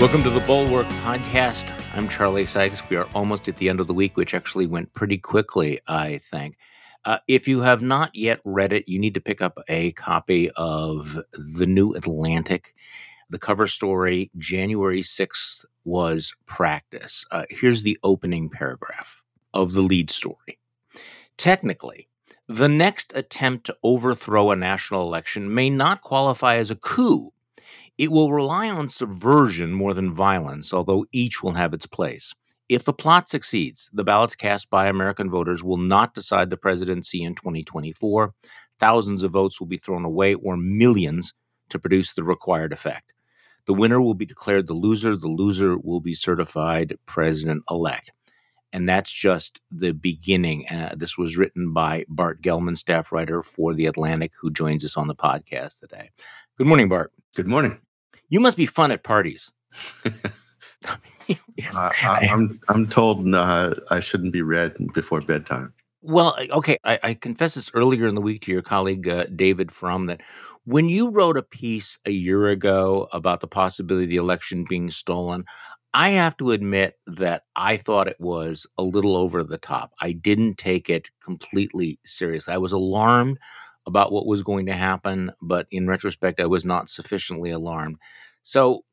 Welcome to the Bulwark Podcast. I'm Charlie Sykes. We are almost at the end of the week, which actually went pretty quickly, I think. Uh, if you have not yet read it, you need to pick up a copy of The New Atlantic. The cover story, January 6th, was practice. Uh, here's the opening paragraph of the lead story. Technically, the next attempt to overthrow a national election may not qualify as a coup it will rely on subversion more than violence, although each will have its place. If the plot succeeds, the ballots cast by American voters will not decide the presidency in 2024. Thousands of votes will be thrown away, or millions, to produce the required effect. The winner will be declared the loser. The loser will be certified president elect. And that's just the beginning. Uh, this was written by Bart Gellman, staff writer for The Atlantic, who joins us on the podcast today. Good morning, Bart. Good morning. You must be fun at parties. uh, I, am I'm told uh, I shouldn't be read before bedtime. Well, okay, I, I confessed this earlier in the week to your colleague uh, David Frum that when you wrote a piece a year ago about the possibility of the election being stolen, I have to admit that I thought it was a little over the top. I didn't take it completely seriously. I was alarmed about what was going to happen, but in retrospect, I was not sufficiently alarmed. So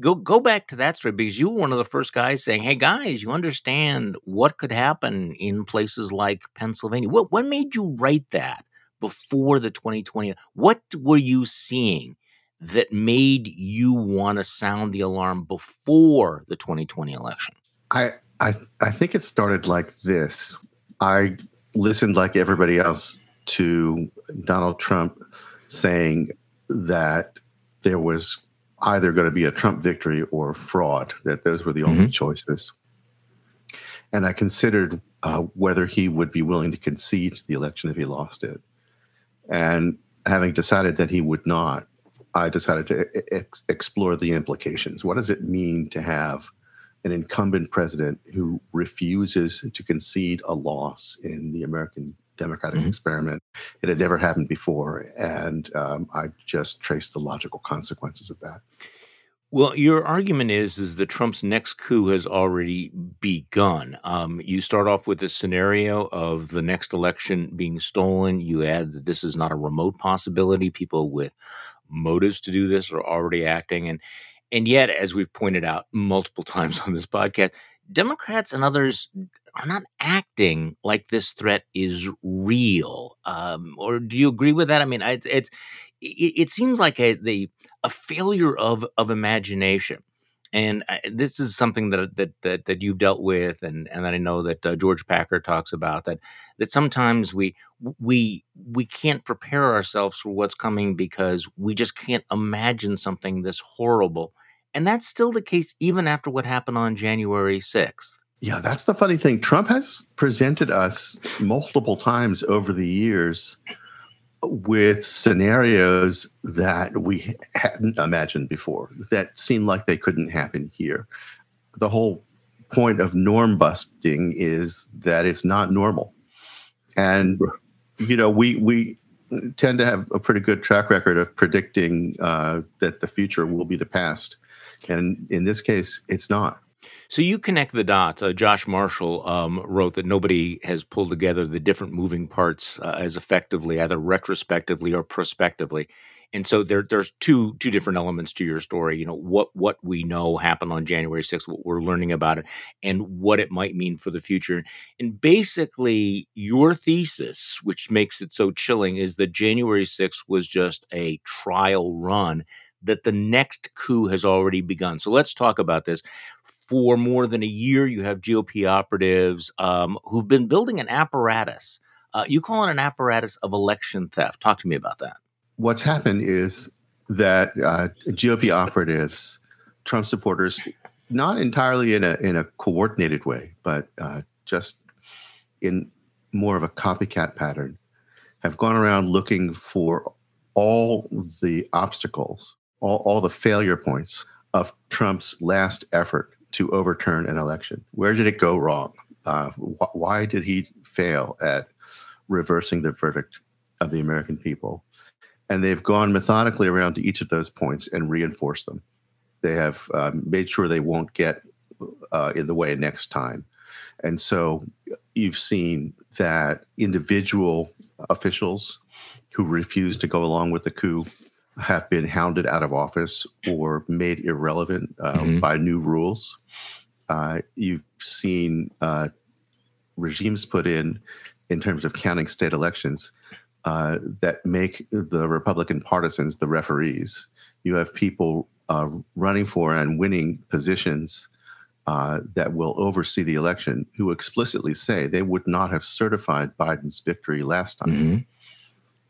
go go back to that story because you were one of the first guys saying, "Hey guys, you understand what could happen in places like Pennsylvania." What what made you write that before the 2020? What were you seeing that made you want to sound the alarm before the 2020 election? I I I think it started like this. I listened like everybody else to Donald Trump saying that there was either going to be a Trump victory or fraud, that those were the only mm-hmm. choices. And I considered uh, whether he would be willing to concede the election if he lost it. And having decided that he would not, I decided to ex- explore the implications. What does it mean to have an incumbent president who refuses to concede a loss in the American democratic mm-hmm. experiment. It had never happened before, and um, I just traced the logical consequences of that. Well, your argument is is that Trump's next coup has already begun. Um, you start off with this scenario of the next election being stolen. You add that this is not a remote possibility. People with motives to do this are already acting, and and yet, as we've pointed out multiple times on this podcast, Democrats and others are not acting like this threat is real. Um, or do you agree with that? I mean, it's, it's it, seems like a the a failure of of imagination. And this is something that, that that that you've dealt with, and and that I know that uh, George Packer talks about that that sometimes we we we can't prepare ourselves for what's coming because we just can't imagine something this horrible, and that's still the case even after what happened on January sixth. Yeah, that's the funny thing. Trump has presented us multiple times over the years with scenarios that we hadn't imagined before, that seemed like they couldn't happen here. The whole point of norm busting is that it's not normal. And, you know, we, we, tend to have a pretty good track record of predicting uh, that the future will be the past. And in this case, it's not. So you connect the dots. Uh, Josh Marshall um, wrote that nobody has pulled together the different moving parts uh, as effectively, either retrospectively or prospectively. And so there, there's two two different elements to your story. You know what what we know happened on January 6th, what we're learning about it, and what it might mean for the future. And basically, your thesis, which makes it so chilling, is that January 6th was just a trial run. That the next coup has already begun. So let's talk about this for more than a year, you have GOP operatives um, who've been building an apparatus. Uh, you call it an apparatus of election theft. Talk to me about that. What's happened is that uh, GOP operatives, Trump supporters, not entirely in a in a coordinated way, but uh, just in more of a copycat pattern, have gone around looking for all the obstacles, all, all the failure points of Trump's last effort to overturn an election? Where did it go wrong? Uh, wh- why did he fail at reversing the verdict of the American people? And they've gone methodically around to each of those points and reinforced them. they have um, made sure they won't get uh, in the way next time. And so you've seen that individual officials who refuse to go along with the coup have been hounded out of office or made irrelevant uh, mm-hmm. by new rules. Uh, you've seen uh, regimes put in, in terms of counting state elections, uh, that make the Republican partisans the referees. You have people uh, running for and winning positions uh, that will oversee the election who explicitly say they would not have certified Biden's victory last time. Mm-hmm.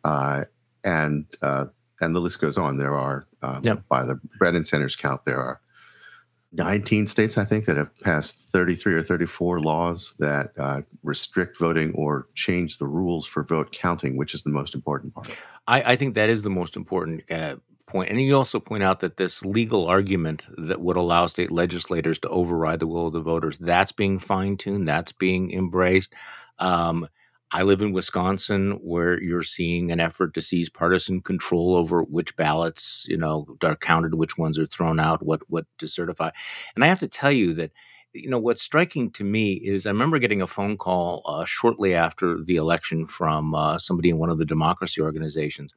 Uh, and uh, and the list goes on. There are, um, yep. by the Brennan Center's count, there are 19 states, I think, that have passed 33 or 34 laws that uh, restrict voting or change the rules for vote counting, which is the most important part. I, I think that is the most important uh, point. And you also point out that this legal argument that would allow state legislators to override the will of the voters, that's being fine tuned, that's being embraced. Um, I live in Wisconsin, where you're seeing an effort to seize partisan control over which ballots, you know, are counted, which ones are thrown out, what what to certify. And I have to tell you that, you know, what's striking to me is I remember getting a phone call uh, shortly after the election from uh, somebody in one of the democracy organizations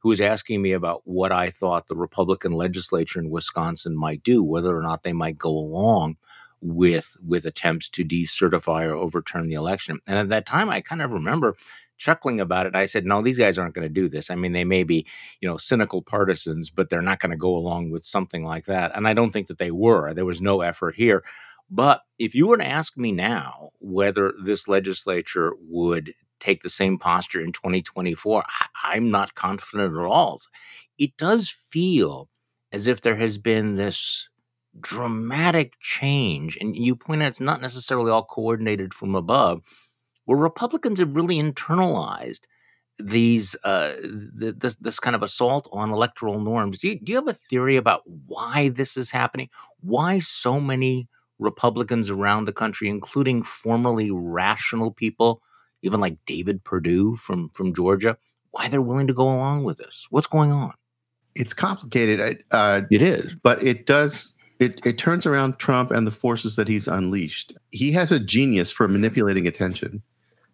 who was asking me about what I thought the Republican legislature in Wisconsin might do, whether or not they might go along with with attempts to decertify or overturn the election. And at that time, I kind of remember chuckling about it. I said, "No, these guys aren't going to do this. I mean, they may be, you know, cynical partisans, but they're not going to go along with something like that." And I don't think that they were. There was no effort here. But if you were to ask me now whether this legislature would take the same posture in 2024, I, I'm not confident at all. It does feel as if there has been this dramatic change, and you point out it's not necessarily all coordinated from above, where Republicans have really internalized these uh, th- this this kind of assault on electoral norms. Do you, do you have a theory about why this is happening? Why so many Republicans around the country, including formerly rational people, even like David Perdue from from Georgia, why they're willing to go along with this? What's going on? It's complicated. Uh, it is, but it does it, it turns around Trump and the forces that he's unleashed. He has a genius for manipulating attention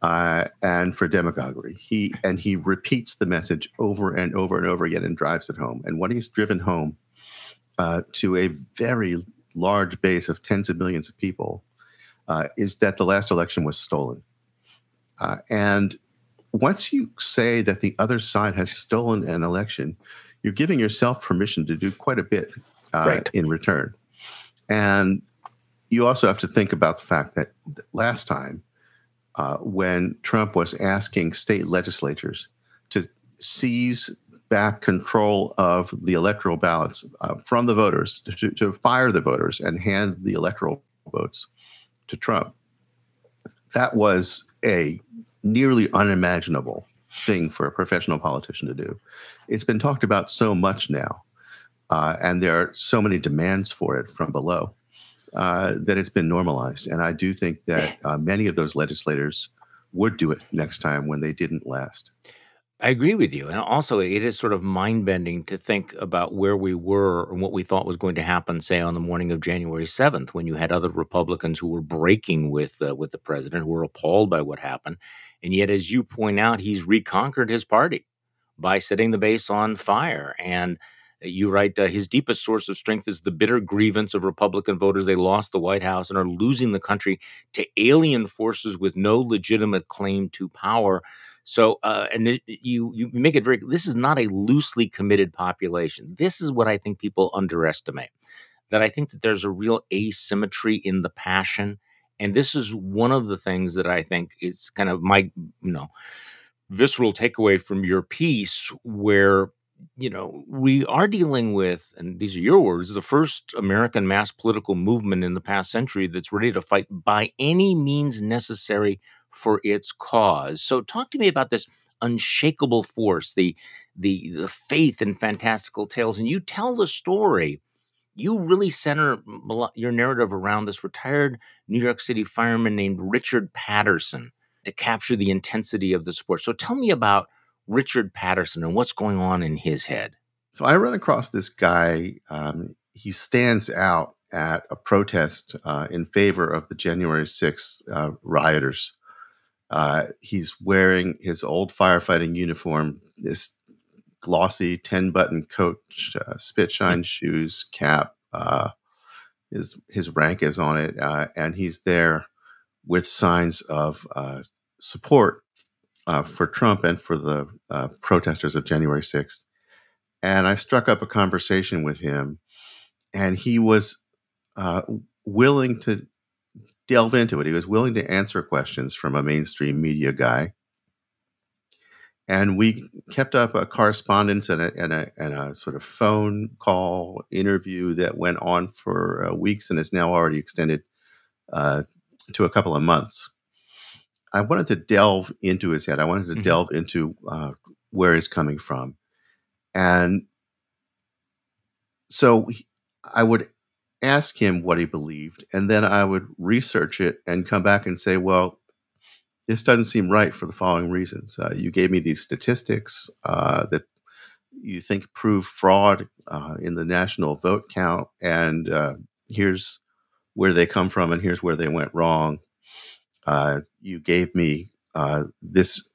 uh, and for demagoguery. He and he repeats the message over and over and over again and drives it home. And what he's driven home uh, to a very large base of tens of millions of people uh, is that the last election was stolen. Uh, and once you say that the other side has stolen an election, you're giving yourself permission to do quite a bit uh, right. in return. And you also have to think about the fact that last time, uh, when Trump was asking state legislatures to seize back control of the electoral ballots uh, from the voters, to, to fire the voters and hand the electoral votes to Trump, that was a nearly unimaginable thing for a professional politician to do. It's been talked about so much now uh, and there are so many demands for it from below uh, that it's been normalized. And I do think that uh, many of those legislators would do it next time when they didn't last. I agree with you. And also, it is sort of mind bending to think about where we were and what we thought was going to happen, say, on the morning of January 7th, when you had other Republicans who were breaking with, uh, with the president, who were appalled by what happened. And yet, as you point out, he's reconquered his party by setting the base on fire. And you write uh, his deepest source of strength is the bitter grievance of Republican voters. They lost the White House and are losing the country to alien forces with no legitimate claim to power. So, uh, and it, you you make it very. This is not a loosely committed population. This is what I think people underestimate. That I think that there's a real asymmetry in the passion, and this is one of the things that I think is kind of my you know visceral takeaway from your piece, where you know, we are dealing with, and these are your words, the first American mass political movement in the past century that's ready to fight by any means necessary for its cause. So, talk to me about this unshakable force, the the the faith in fantastical tales, and you tell the story. You really center your narrative around this retired New York City fireman named Richard Patterson to capture the intensity of the sport. So, tell me about Richard Patterson and what's going on in his head? So I run across this guy. Um, he stands out at a protest uh, in favor of the January 6th uh, rioters. Uh, he's wearing his old firefighting uniform, this glossy 10 button coat, uh, spit shine shoes, cap. Uh, his, his rank is on it, uh, and he's there with signs of support for Trump and for the protesters of January 6th. And I struck up a conversation with him, and he was uh, willing to delve into it. He was willing to answer questions from a mainstream media guy. And we kept up a correspondence and a, and a, and a sort of phone call interview that went on for uh, weeks and is now already extended uh, to a couple of months. I wanted to delve into his head. I wanted to mm-hmm. delve into uh, where he's coming from. And so I would ask him what he believed, and then I would research it and come back and say, well, this doesn't seem right for the following reasons. Uh, you gave me these statistics uh, that you think prove fraud uh, in the national vote count, and uh, here's where they come from, and here's where they went wrong. Uh, you gave me uh, this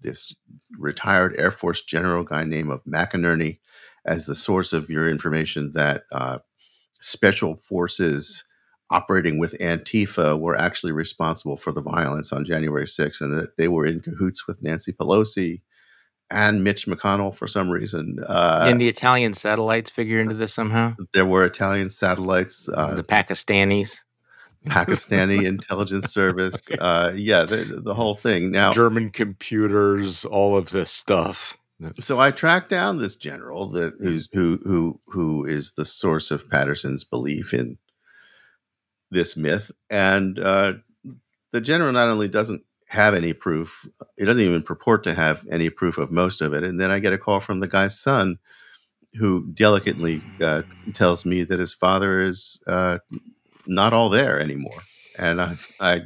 this retired Air Force general guy named of McInerney as the source of your information that special forces operating with Antifa were actually responsible for the violence on January 6th and that they were in cahoots with Nancy Pelosi and Mitch McConnell for some reason. Uh, and the Italian satellites figure into this somehow? There were Italian satellites. Uh, the Pakistanis. Pakistani intelligence service. Uh, yeah, the, the whole thing. Now, German computers, all of this stuff. So I tracked down this general that who's who who who is the source of Patterson's belief in this myth, and uh, the general not only doesn't have any proof, he doesn't even purport to have any proof of most of it, and then I get a call from the guy's son, who delicately uh, tells me that his father is uh, not all there anymore, and I I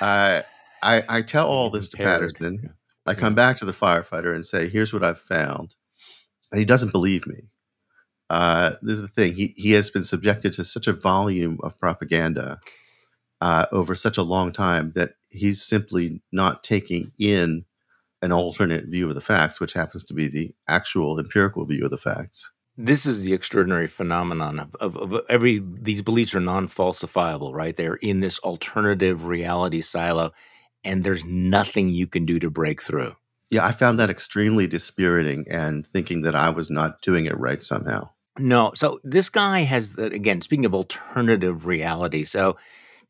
I I, I tell all this to Patterson. I come back to the firefighter and say, "Here's what I've found," and he doesn't believe me. Uh, this is the thing; he he has been subjected to such a volume of propaganda uh, over such a long time that he's simply not taking in an alternate view of the facts, which happens to be the actual empirical view of the facts. This is the extraordinary phenomenon of, of, of every these beliefs are non-falsifiable, right? They're in this alternative reality silo and there's nothing you can do to break through. Yeah, I found that extremely dispiriting and thinking that I was not doing it right somehow. No. So this guy has, the, again, speaking of alternative reality. So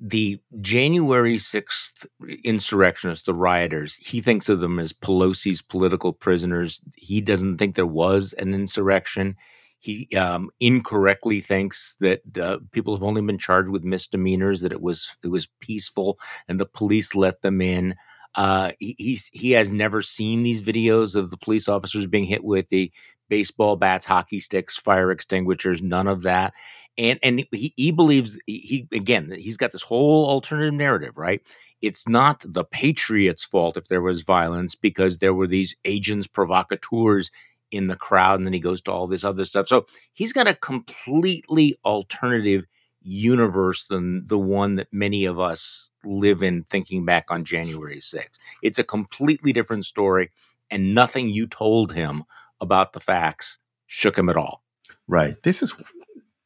the January 6th insurrectionists, the rioters, he thinks of them as Pelosi's political prisoners. He doesn't think there was an insurrection. He um, incorrectly thinks that uh, people have only been charged with misdemeanors, that it was it was peaceful, and the police let them in. Uh, he, he has never seen these videos of the police officers being hit with the baseball bats, hockey sticks, fire extinguishers, none of that. And and he, he believes he again he's got this whole alternative narrative, right? It's not the patriots' fault if there was violence because there were these agents provocateurs in the crowd and then he goes to all this other stuff. So he's got a completely alternative universe than the one that many of us live in thinking back on january 6th it's a completely different story and nothing you told him about the facts shook him at all. Right. This is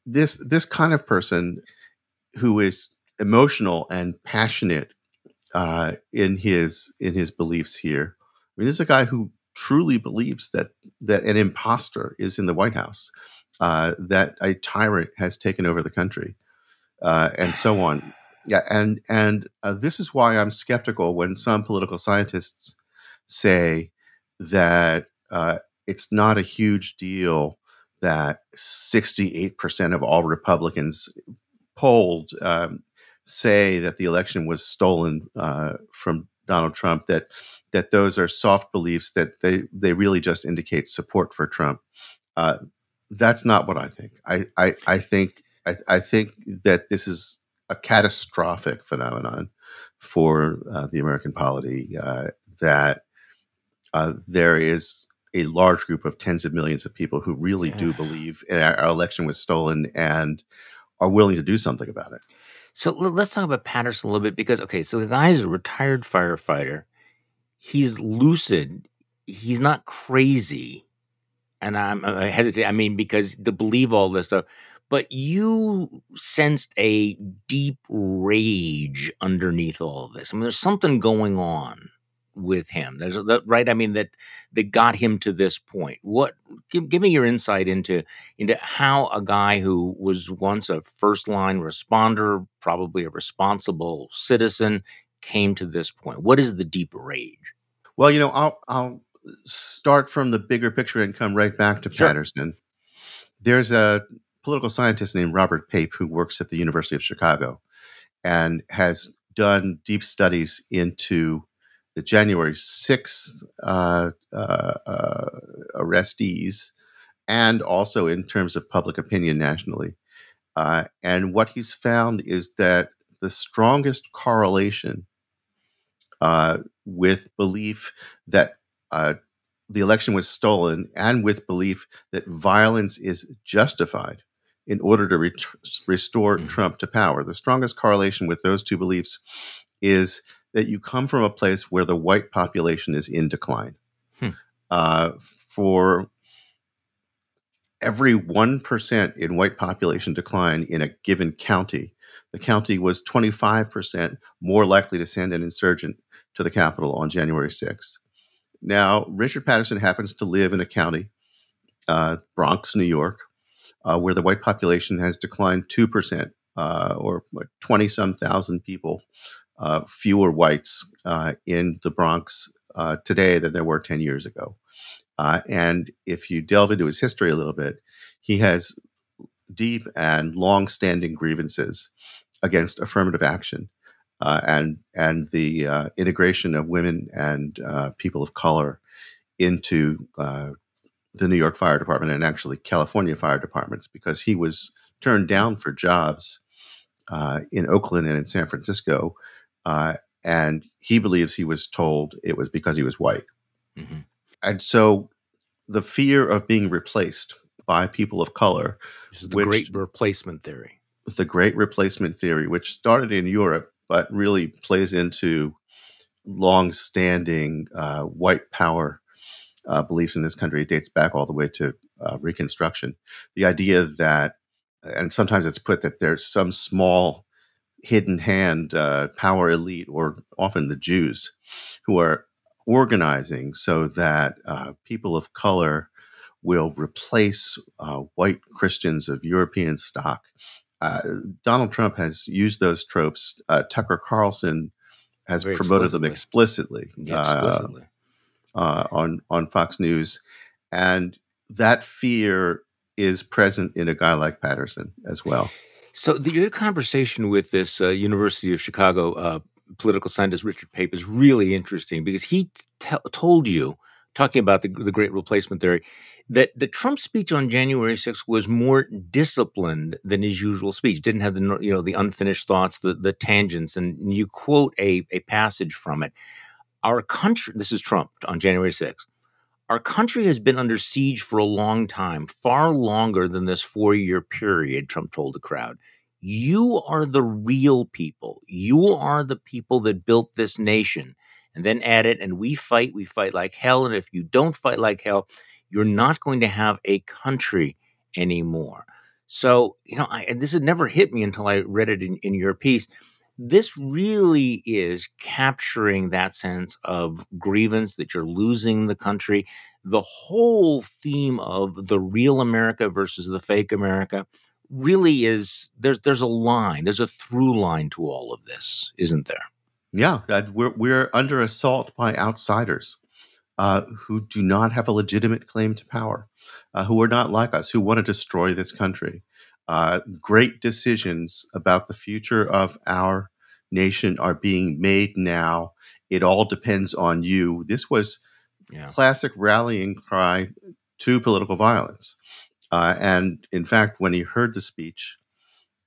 this this kind of person who is emotional and passionate uh, in his in his beliefs here. I mean this is a guy who truly believes that that an impostor is in the White House, uh, that a tyrant has taken over the country, uh, and so on. Yeah, and and uh, this is why I'm skeptical when some political scientists say that uh, it's not a huge deal that 68% of all Republicans polled um, say that the election was stolen uh, from Donald Trump that that those are soft beliefs that they they really just indicate support for Trump. Uh, that's not what I think. I I, I think I, I, think that this is a catastrophic phenomenon for uh, the American polity. Uh, that uh, there is a large group of tens of millions of people who really Yeah. do believe our, our election was stolen and are willing to do something about it. So let's talk about Patterson a little bit because okay, so the guy is a retired firefighter. He's lucid. He's not crazy, and I'm uh, I hesitate. I mean, because to believe all this stuff, but you sensed a deep rage underneath all of this. I mean, there's something going on with him. There's that right. I mean that that got him to this point. What? Give, give me your insight into into how a guy who was once a first line responder, probably a responsible citizen, came to this point. What is the deep rage? Well, you know, I'll I'll start from the bigger picture and come right back to Sure. Patterson. There's a political scientist named Robert Pape who works at the University of Chicago and has done deep studies into the January 6th uh, uh, uh, arrestees and also in terms of public opinion nationally. Uh, and what he's found is that the strongest correlation uh, with belief that uh, the election was stolen and with belief that violence is justified in order to ret- restore Mhm. Trump to power. The strongest correlation with those two beliefs is that you come from a place where the white population is in decline. Hmm. Uh, for every 1% in white population decline in a given county, the county was 25% more likely to send an insurgent to the Capitol on January 6th. Now, Richard Patterson happens to live in a county, uh, Bronx, New York, uh, where the white population has declined 2%, uh, or 20 some thousand people, uh, fewer whites uh, in the Bronx uh, today than there were 10 years ago. And if you delve into his history a little bit, he has deep and long standing grievances against affirmative action and and the uh, integration of women and uh, people of color into uh, the New York Fire Department and actually California fire departments because he was turned down for jobs uh, in Oakland and in San Francisco, uh, and he believes he was told it was because he was white, hmm and so the fear of being replaced by people of color This is the Which- great replacement theory. the great replacement theory, which started in Europe but really plays into long-standing uh, white power uh, beliefs in this country. It dates back all the way to uh, Reconstruction. The idea that, and sometimes it's put that there's some small hidden hand uh, power elite, or often the Jews, who are organizing so that uh, people of color will replace uh, white Christians of European stock. Uh, Donald Trump has used those tropes. Uh, Tucker Carlson has Very promoted them explicitly, Yeah, uh, explicitly. uh, on on Fox News, and that fear is present in a guy like Patterson as well. So the, your conversation with this uh, University of Chicago uh, political scientist Richard Pape is really interesting because he t- told you, talking about the, the Great Replacement Theory, that the Trump speech on January 6th was more disciplined than his usual speech. Didn't have the you know the unfinished thoughts, the the tangents, and you quote a a passage from it. Our country. This is Trump on January 6th. Our country has been under siege for a long time, far longer than this four year period, Trump told the crowd. You are the real people. You are the people that built this nation. And then add it. and we fight, we fight like hell. And if you don't fight like hell, you're not going to have a country anymore. So, you know, I, and this had never hit me until I read it in, in your piece. This really is capturing that sense of grievance that you're losing the country. The whole theme of the real America versus the fake America really is there's there's a line, there's a through line to all of this, isn't there? Yeah, we're we're under assault by outsiders uh, who do not have a legitimate claim to power, uh, who are not like us, who want to destroy this country. Uh, great decisions about the future of our nation are being made now. It all depends on you. This was Yeah. classic rallying cry to political violence. Uh, and in fact, when he heard the speech,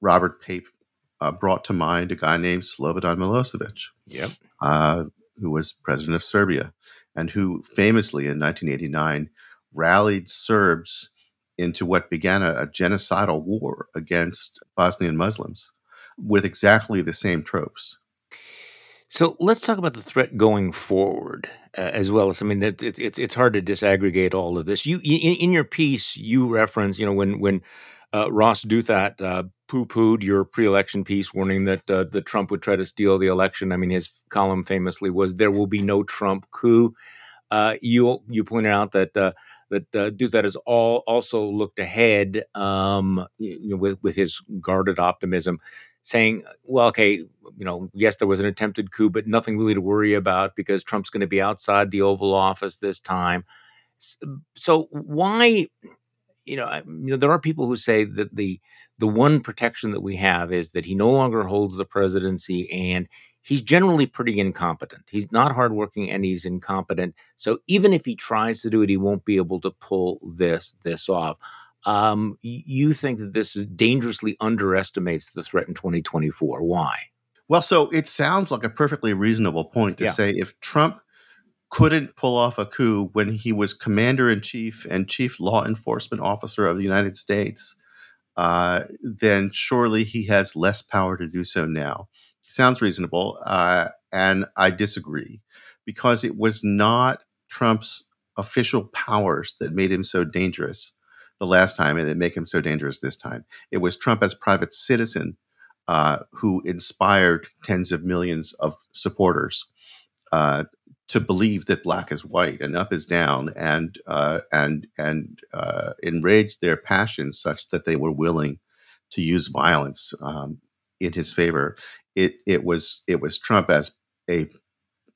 Robert Pape uh, brought to mind a guy named Slobodan Milosevic Yep. uh, who was president of Serbia. and who famously in 1989 rallied Serbs into what began a, a genocidal war against Bosnian Muslims with exactly the same tropes. So let's talk about the threat going forward uh, as well. As I mean, it's it's it's hard to disaggregate all of this. You in, in your piece, you reference, you know, when when uh, Ross Douthat uh, poo-pooed your pre-election piece, warning that uh, Trump would try to steal the election. I mean, his column famously was "There will be no Trump coup." Uh, you you pointed out that uh, that uh, Douthat has all also looked ahead um, you know, with with his guarded optimism, saying, "Well, okay, you know, yes, there was an attempted coup, but nothing really to worry about because Trump's going to be outside the Oval Office this time." So why, you know, you know, there are people who say that the the one protection that we have is that he no longer holds the presidency and he's generally pretty incompetent. He's not hardworking and he's incompetent. So even if he tries to do it, he won't be able to pull this this off. Um, you think that this dangerously underestimates the threat in 2024. Why? Well, so it sounds like a perfectly reasonable point to yeah. say if Trump couldn't pull off a coup when he was commander in chief and chief law enforcement officer of the United States, uh, then surely he has less power to do so now. Sounds reasonable. Uh, and I disagree because it was not Trump's official powers that made him so dangerous the last time and that make him so dangerous this time. It was Trump as private citizen uh, who inspired tens of millions of supporters uh, to believe that black is white and up is down, and uh, and and uh, enraged their passions such that they were willing to use violence um, in his favor. It it was it was Trump as a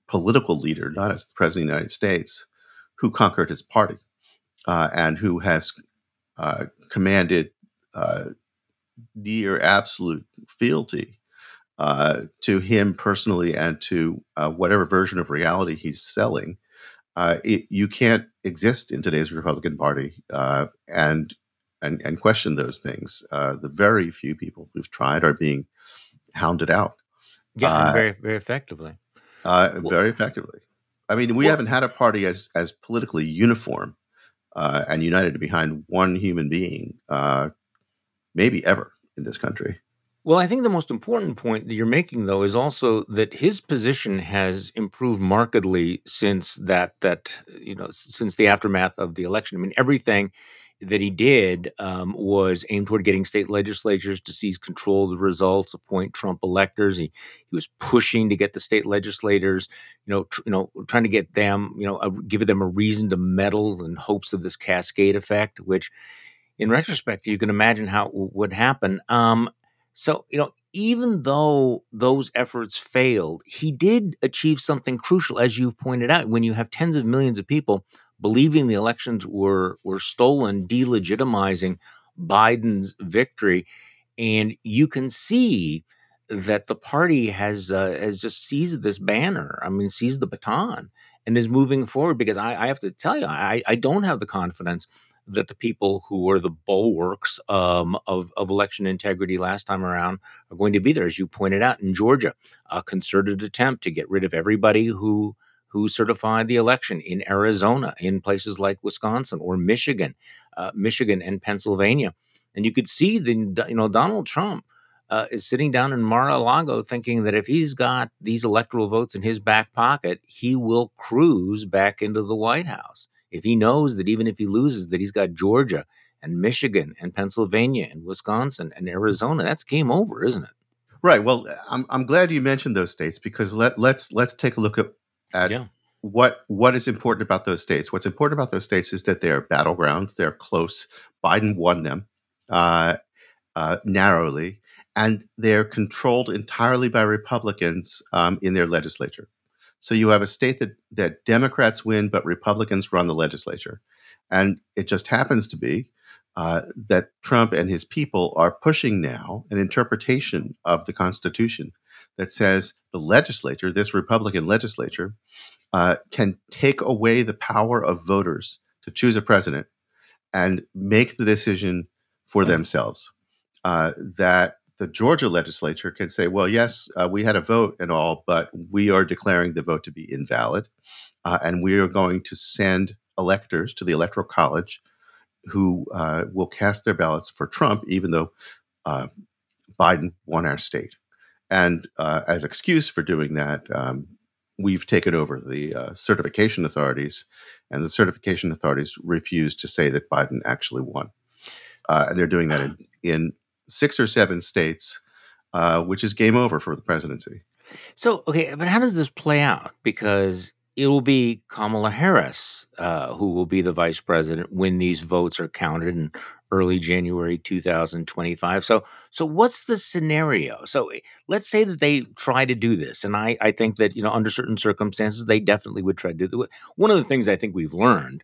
political leader, not as the president of the United States, who conquered his party uh, and who has uh, commanded uh, near absolute fealty uh, to him personally and to uh, whatever version of reality he's selling. Uh, it, you can't exist in today's Republican Party uh, and, and and question those things. Uh, the very few people who've tried are being hounded out. Yeah, very very effectively. Well, very effectively. I mean, we well, haven't had a party as as politically uniform and united behind one human being, maybe ever in this country. Well, I think the most important point that you're making, though, is also that his position has improved markedly since that that you know since the aftermath of the election. I mean, everything that he did um, was aimed toward getting state legislatures to seize control of the results, appoint Trump electors. He he was pushing to get the state legislators, you know, tr- you know, trying to get them, you know, a, give them a reason to meddle in hopes of this cascade effect, which. In retrospect, you can imagine how it would happen. Um, so, you know, even though those efforts failed, he did achieve something crucial, as you've pointed out. When you have tens of millions of people believing the elections were were stolen, delegitimizing Biden's victory, and you can see that the party has uh, has just seized this banner. I mean, seized the baton and is moving forward. Because I, I have to tell you, I, I don't have the confidence that the people who were the bulwarks um, of, of election integrity last time around are going to be there. As you pointed out in Georgia, a concerted attempt to get rid of everybody who who certified the election in Arizona, in places like Wisconsin or Michigan, uh, Michigan and Pennsylvania, and you could see the you know Donald Trump. Uh, is sitting down in Mar-a-Lago thinking that if he's got these electoral votes in his back pocket, he will cruise back into the White House if he knows that even if he loses, that he's got Georgia and Michigan and Pennsylvania and Wisconsin and Arizona, that's game over, isn't it? Right. Well, I'm I'm glad you mentioned those states because let let's let's take a look at at yeah. what what is important about those states. What's important about those states is that they're battlegrounds. They're close. Biden won them uh, uh, narrowly, and they're controlled entirely by Republicans um, in their legislature. So you have a state that that Democrats win, but Republicans run the legislature, and it just happens to be uh, that Trump and his people are pushing now an interpretation of the Constitution that says the legislature, this Republican legislature, uh, can take away the power of voters to choose a president and make the decision for themselves. Uh, that the Georgia legislature can say, well, yes, uh, we had a vote and all, but we are declaring the vote to be invalid. uh, and we are going to send electors to the Electoral College who uh, will cast their ballots for Trump, even though uh, Biden won our state. And uh, as excuse for doing that, um, we've taken over the uh, certification authorities, and the certification authorities refuse to say that Biden actually won. And they're doing that in, in six or seven states, uh, which is game over for the presidency. So, okay, but how does this play out? Because it will be Kamala Harris uh, who will be the vice president when these votes are counted in early January 2025. So, so what's the scenario? So, eh, let's say that they try to do this, and I, I think that you know under certain circumstances they definitely would try to do it. One of the things I think we've learned,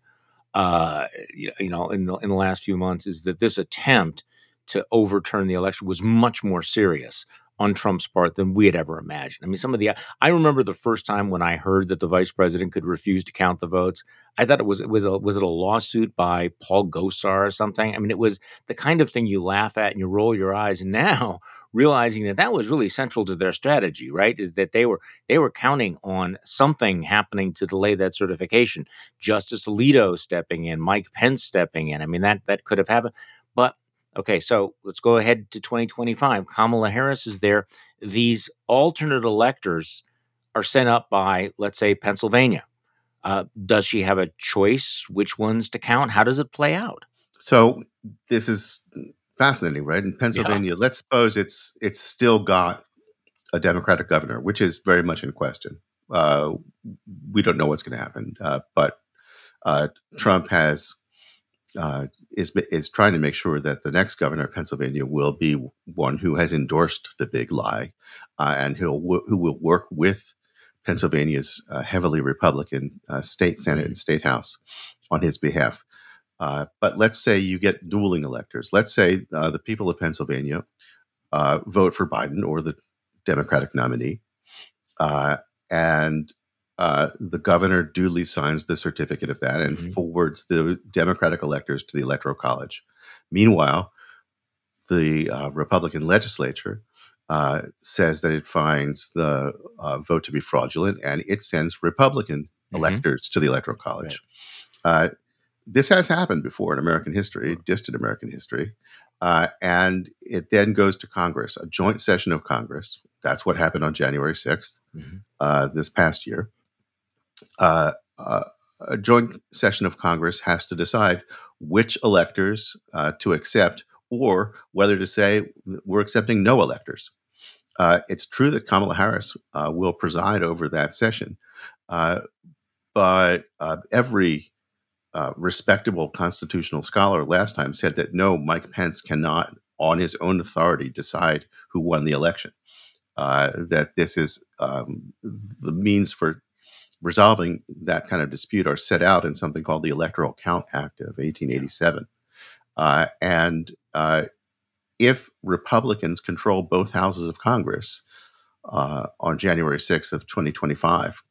uh, you know, in the in the last few months is that this attempt to overturn the election was much more serious on Trump's part than we had ever imagined. I mean, some of the I remember the first time when I heard that the vice president could refuse to count the votes. I thought it was it was a was it a lawsuit by Paul Gosar or something? I mean, it was the kind of thing you laugh at and you roll your eyes. And now realizing that that was really central to their strategy, right? That they were they were counting on something happening to delay that certification. Justice Alito stepping in, Mike Pence stepping in. I mean, that that could have happened, but Okay, so let's go ahead to 2025. Kamala Harris is there. These alternate electors are sent up by, let's say, Pennsylvania. Uh, does she have a choice which ones to count? How does it play out? So this is fascinating, right? In Pennsylvania, yeah. let's suppose it's it's still got a Democratic governor, which is very much in question. Uh, we don't know what's going to happen, uh, but uh, Trump has uh, is is trying to make sure that the next governor of Pennsylvania will be one who has endorsed the big lie, uh, and who who will work with Pennsylvania's uh, heavily Republican uh, state Senate and state House on his behalf. Uh, but let's say you get dueling electors. Let's say uh, the people of Pennsylvania vote for Biden or the Democratic nominee, and uh, the governor duly signs the certificate of that and mm-hmm. forwards the Democratic electors to the Electoral College. Meanwhile, the uh, Republican legislature uh, says that it finds the uh, vote to be fraudulent and it sends Republican mm-hmm. electors to the Electoral College. Right. Uh, this has happened before in American history, distant American history. Uh, and it then goes to Congress, a joint session of Congress. That's what happened on January 6th mm-hmm. this past year uh, uh, a joint session of Congress has to decide which electors uh, to accept or whether to say we're accepting no electors. Uh, it's true that Kamala Harris uh, will preside over that session, uh, but every respectable constitutional scholar last time said that no, Mike Pence cannot, on his own authority, decide who won the election. that this is um, the means for resolving that kind of dispute are set out in something called the Electoral Count Act of 1887. Uh, and uh, if Republicans control both houses of Congress uh, on January 6th of 2025,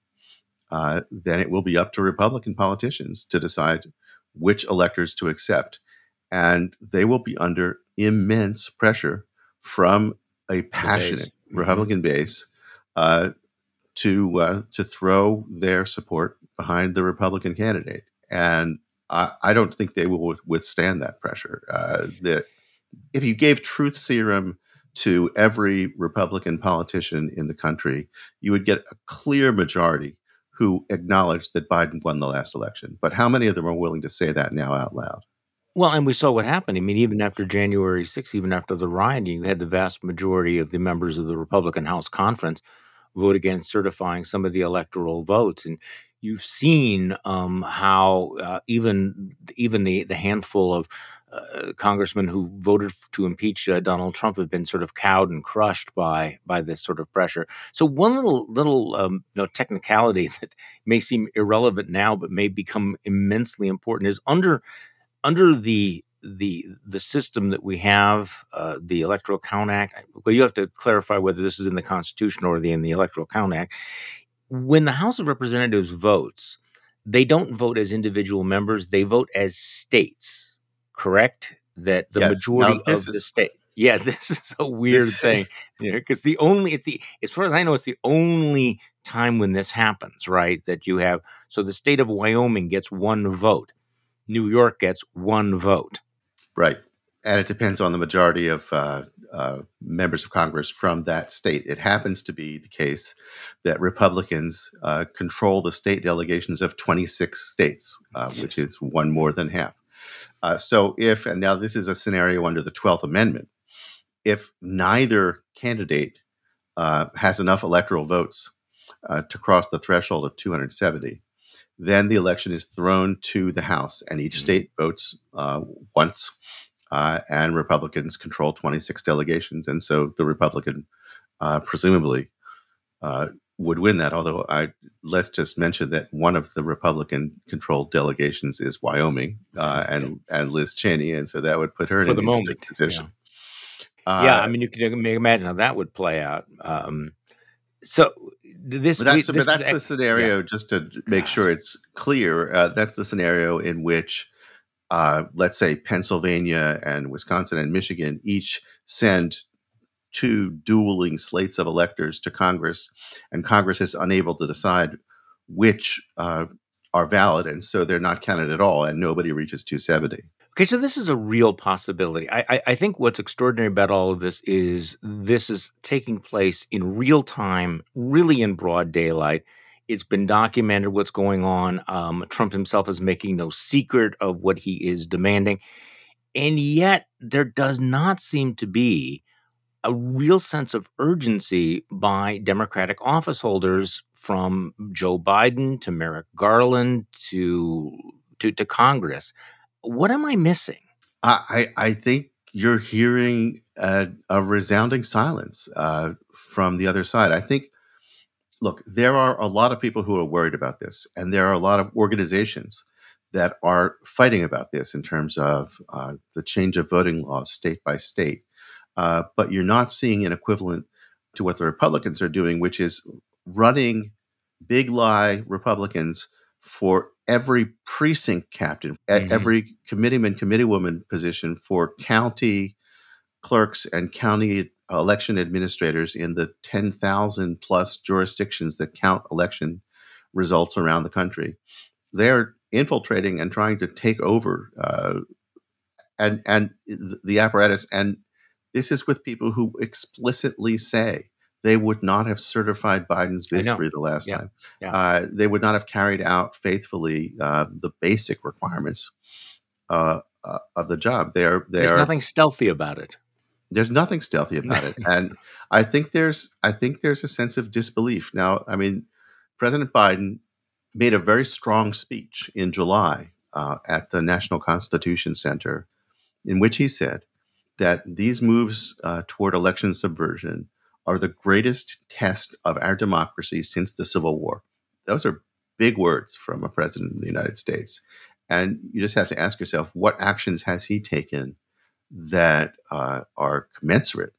uh, then it will be up to Republican politicians to decide which electors to accept. And they will be under immense pressure from a passionate mm-hmm. Republican base uh, to uh, to throw their support behind the Republican candidate, and I, I don't think they will withstand that pressure. Uh, that if you gave truth serum to every Republican politician in the country, you would get a clear majority who acknowledged that Biden won the last election. But how many of them are willing to say that now out loud? Well, and we saw what happened. I mean, even after January 6th, even after the rioting, you had the vast majority of the members of the Republican House Conference vote against certifying some of the electoral votes. And you've seen um, how uh, even even the the handful of uh, congressmen who voted to impeach uh, Donald Trump have been sort of cowed and crushed by by this sort of pressure. So one little little um, you know technicality that may seem irrelevant now but may become immensely important is under under the the the system that we have, uh, the Electoral Count Act. Well, you have to clarify whether this is in the Constitution or the, in the Electoral Count Act. When the House of Representatives votes, they don't vote as individual members; they vote as states. Correct? That the yes. majority of is, the state. Yeah, this is a weird thing, because the only it's the as far as I know, it's the only time when this happens, right? That you have so the state of Wyoming gets one vote, New York gets one vote, right? And it depends on the majority of uh, uh, members of Congress from that state. It happens to be the case that Republicans uh, control the state delegations of 26 states, uh, which is one more than half. Uh, so, if, and now this is a scenario under the 12th Amendment, if neither candidate uh, has enough electoral votes uh, to cross the threshold of 270, then the election is thrown to the House, and each mm-hmm. state votes uh, once, uh, and Republicans control 26 delegations, and so the Republican uh, presumably uh, would win that. Although I let's just mention that one of the Republican-controlled delegations is Wyoming, uh, and and Liz Cheney, and so that would put her For in the moment, position. Yeah. yeah. I mean, you can imagine how that would play out. Um, so this, but that's, we, this but that's the scenario. Yeah. Just to make sure it's clear, uh, that's the scenario in which, uh, let's say, Pennsylvania and Wisconsin and Michigan each send two dueling slates of electors to Congress, and Congress is unable to decide which uh, are valid, and so they're not counted at all, and nobody reaches 270. Okay, so this is a real possibility. I, I, I, think what's extraordinary about all of this is this is taking place in real time, really in broad daylight. It's been documented what's going on. Um, Trump himself is making no secret of what he is demanding. And yet, there does not seem to be a real sense of urgency by Democratic office holders from Joe Biden to Merrick Garland to, to, to Congress what am I missing? I, I think you're hearing a, a resounding silence uh, from the other side. I think, look, there are a lot of people who are worried about this, and there are a lot of organizations that are fighting about this in terms of uh, the change of voting laws state by state. Uh, but you're not seeing an equivalent to what the Republicans are doing, which is running big lie Republicans for every precinct captain, mm-hmm. every committeeman, committeewoman position for county clerks and county election administrators in the 10,000 plus jurisdictions that count election results around the country. They're infiltrating and trying to take over uh, and and the apparatus. And this is with people who explicitly say they would not have certified Biden's victory the last yeah. time. Yeah. Uh, they would not have carried out faithfully uh, the basic requirements uh, uh of the job. They're, they're, there's nothing stealthy about it. There's nothing stealthy about it, and I think there's I think there's a sense of disbelief. Now, I mean, President Biden made a very strong speech in July uh, at the National Constitution Center, in which he said that these moves uh, toward election subversion are the greatest test of our democracy since the Civil War. Those are big words from a president of the United States. And you just have to ask yourself, what actions has he taken that uh, are commensurate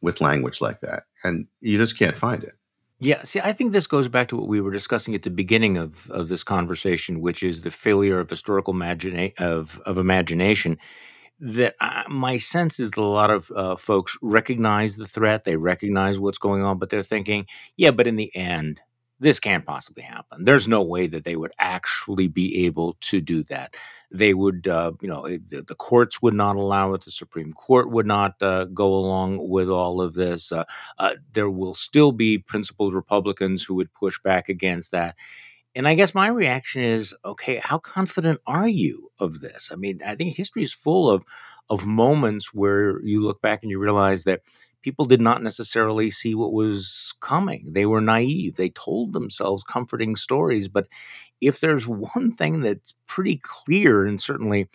with language like that? And you just can't find it. Yeah, see, I think this goes back to what we were discussing at the beginning of, of this conversation, which is the failure of historical imagina- of, of imagination that I, my sense is that a lot of uh, folks recognize the threat, they recognize what's going on, but they're thinking, yeah, but in the end, this can't possibly happen. There's no way that they would actually be able to do that. They would, uh, you know, the, courts would not allow it. The Supreme Court would not uh, go along with all of this. Uh, uh there will still be principled Republicans who would push back against that. And I guess my reaction is, okay, how confident are you of this? I mean, I think history is full of of moments where you look back and you realize that people did not necessarily see what was coming. They were naive. They told themselves comforting stories. But if there's one thing that's pretty clear and certainly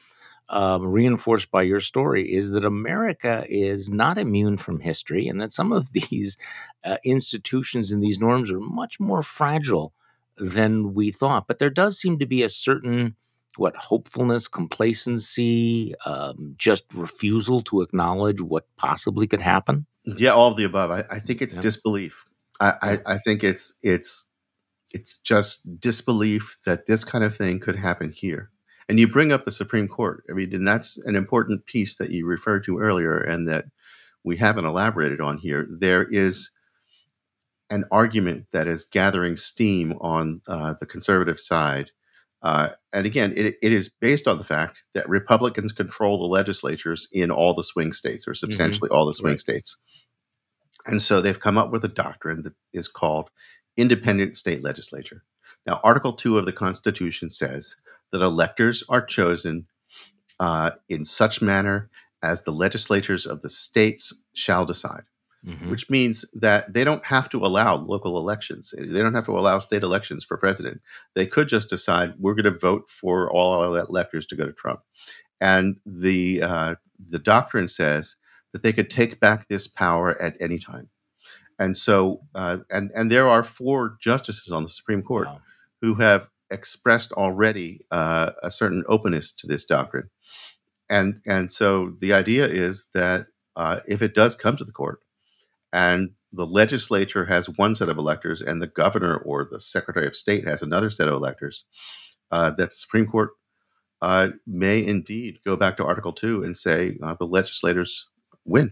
um, reinforced by your story is that America is not immune from history and that some of these uh, institutions and these norms are much more fragile than we thought. But there does seem to be a certain what hopefulness, complacency, um, just refusal to acknowledge what possibly could happen. Yeah, all of the above. I, I think it's yeah. disbelief. I, I, I think it's it's it's just disbelief that this kind of thing could happen here. And you bring up the Supreme Court. I mean, and that's an important piece that you referred to earlier, and that we haven't elaborated on here, there is an argument that is gathering steam on uh, the conservative side. Uh, and again, it, it is based on the fact that Republicans control the legislatures in all the swing states, or Mm-hmm. substantially all the swing Right. states. And so they've come up with a doctrine that is called independent state legislature. Now, Article 2 of the Constitution says that electors are chosen uh, in such manner as the legislatures of the states shall decide Mhm. which means that they don't have to allow local elections. They don't have to allow state elections for president. They could just decide we're going to vote for all our electors to go to Trump. And the uh, the doctrine says that they could take back this power at any time. And so, uh, and and there are four justices on the Supreme Court Wow. who have expressed already uh, a certain openness to this doctrine. And and so the idea is that uh, if it does come to the court, and the legislature has one set of electors, and the governor or the secretary of state has another set of electors, uh, that the Supreme Court uh, may indeed go back to Article Two and say uh, the legislators win.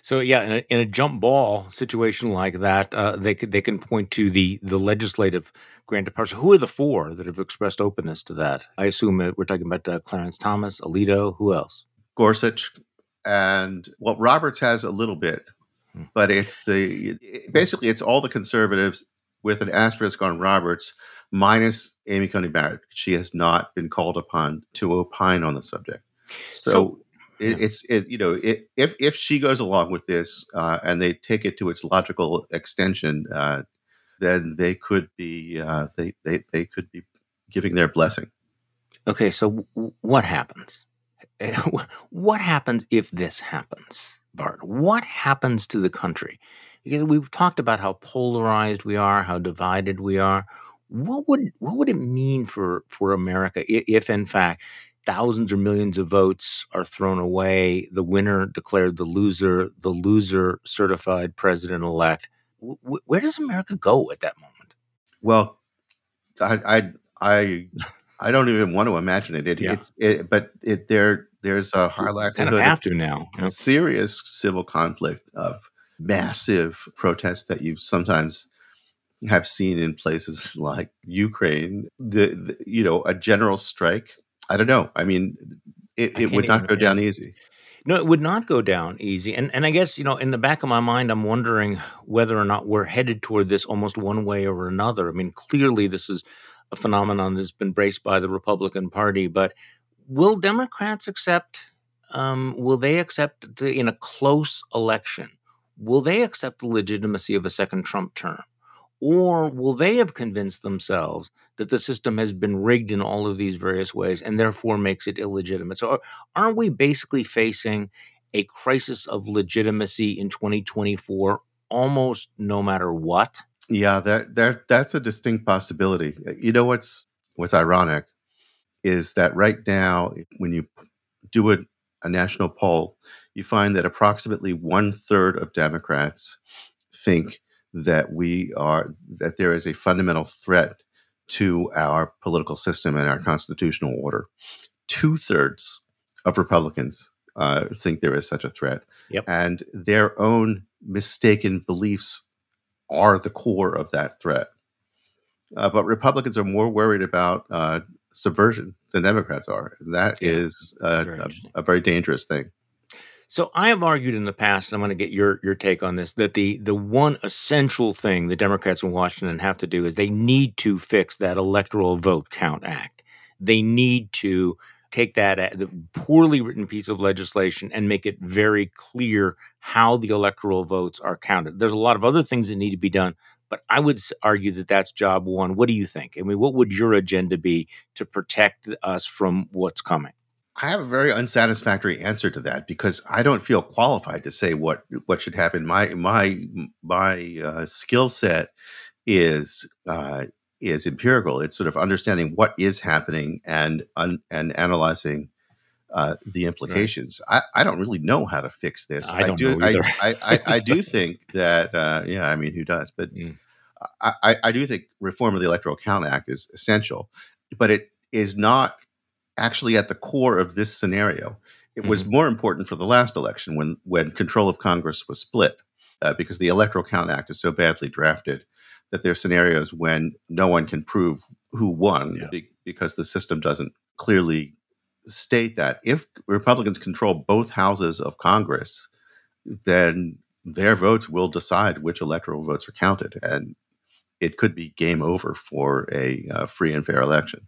So yeah, in a, in a jump ball situation like that, uh, they could they can point to the the legislative grant of powers. Who are the four that have expressed openness to that? I assume we're talking about uh, Clarence Thomas, Alito. Who else? Gorsuch and well, Roberts has a little bit. But it's the basically it's all the conservatives with an asterisk on Roberts, minus Amy Coney Barrett. She has not been called upon to opine on the subject. So, So- it, yeah. it's it you know it, if if she goes along with this uh, and they take it to its logical extension, uh, then they could be uh, they they they could be giving their blessing. Okay, so w- what happens? What happens if this happens, Bart? What happens to the country? Because we've talked about how polarized we are, how divided we are. What would what would it mean for for America if, in fact, thousands or millions of votes are thrown away, the winner declared the loser, the loser certified president elect? W- where does America go at that moment? Well, I I I, I don't even want to imagine it. it Yeah. It's it, but it there there's a high kind likelihood of of have to now. know? serious civil conflict of massive protests that you've sometimes have seen in places like Ukraine. The, the you know a general strike. I don't know. I mean, it, I it would not go down easy. No, it would not go down easy. And and I guess, you know, in the back of my mind, I'm wondering whether or not we're headed toward this almost one way or another. I mean, clearly this is a phenomenon that's been braced by the Republican Party, but will Democrats accept um, will they accept in a close election, will they accept the legitimacy of a second Trump term? Or will they have convinced themselves that the system has been rigged in all of these various ways and therefore makes it illegitimate? So aren't we basically facing a crisis of legitimacy in 2024 almost no matter what? Yeah, that that that's a distinct possibility. You know what's what's ironic is that right now, when you do a, a national poll, you find that approximately one third of Democrats think that we are that there is a fundamental threat to our political system and our constitutional order. Two thirds of Republicans uh, think there is such a threat, Yep. and their own mistaken beliefs are the core of that threat. Uh, but Republicans are more worried about uh, subversion than Democrats are. That Yeah, is uh, very a, a very dangerous thing. So I have argued in the past, and I'm going to get your your take on this, that the the one essential thing the Democrats in Washington have to do is they need to fix that electoral vote count act. They need to take that a- the poorly written piece of legislation and make it very clear how the electoral votes are counted. There's a lot of other things that need to be done, but I would argue that that's job one. What do you think? I mean, what would your agenda be to protect us from what's coming? I have a very unsatisfactory answer to that because I don't feel qualified to say what what should happen. My my my uh, skill set is uh, is empirical. It's sort of understanding what is happening and un, and analyzing uh, the implications. I, I don't really know how to fix this. I don't do know I. I, I, I do think that uh, yeah. I mean, who does? But Mm. I, I, I do think reform of the Electoral Count Act is essential, but it is not actually at the core of this scenario. It was Mhm. more important for the last election when when control of Congress was split, uh, because the Electoral Count Act is so badly drafted that there are scenarios when no one can prove who won Yeah. be- because the system doesn't clearly state that. If Republicans control both houses of Congress, then their votes will decide which electoral votes are counted, and it could be game over for a uh, free and fair election.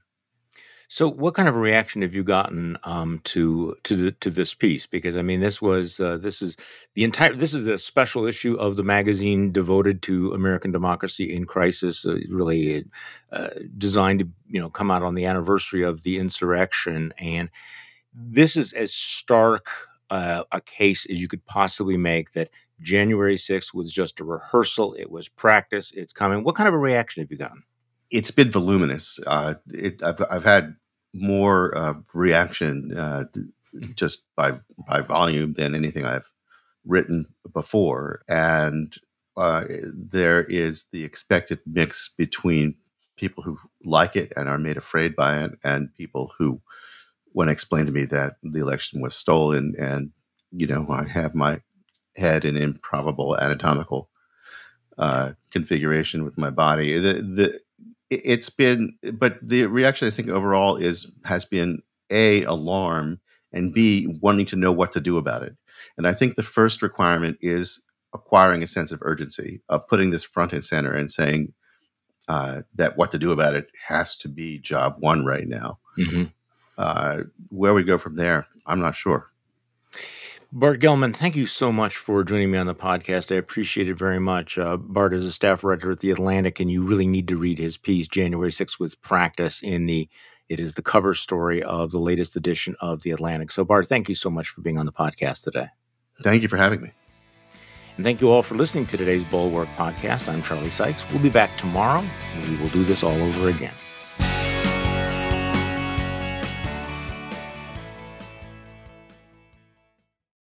So, what kind of a reaction have you gotten um, to to the, to this piece? Because I mean, this was uh, this is the entire this is a special issue of the magazine devoted to American democracy in crisis, uh, really uh, designed to you know come out on the anniversary of the insurrection, and this is as stark uh, a case as you could possibly make that January sixth was just a rehearsal. It was practice. It's coming. What kind of a reaction have you gotten? It's been voluminous. Uh, it, I've, I've had more uh, reaction uh, just by by volume than anything I've written before, and uh, there is the expected mix between people who like it and are made afraid by it, and people who, when explained to me that the election was stolen, and you know I have my head in improbable anatomical uh, configuration with my body. The the it's been, but the reaction I think overall is has been a alarm and b wanting to know what to do about it. And I think the first requirement is acquiring a sense of urgency of putting this front and center and saying uh, that what to do about it has to be job one right now. Mm-hmm. Uh, where we go from there, I'm not sure. Bart Gellman, thank you so much for joining me on the podcast. I appreciate it very much. Uh, Bart is a staff writer at The Atlantic, and you really need to read his piece, January 6th with Practice, in the it is the cover story of the latest edition of The Atlantic. So, Bart, thank you so much for being on the podcast today. Thank you for having me. And thank you all for listening to today's Bulwark podcast. I'm Charlie Sykes. We'll be back tomorrow, and we will do this all over again.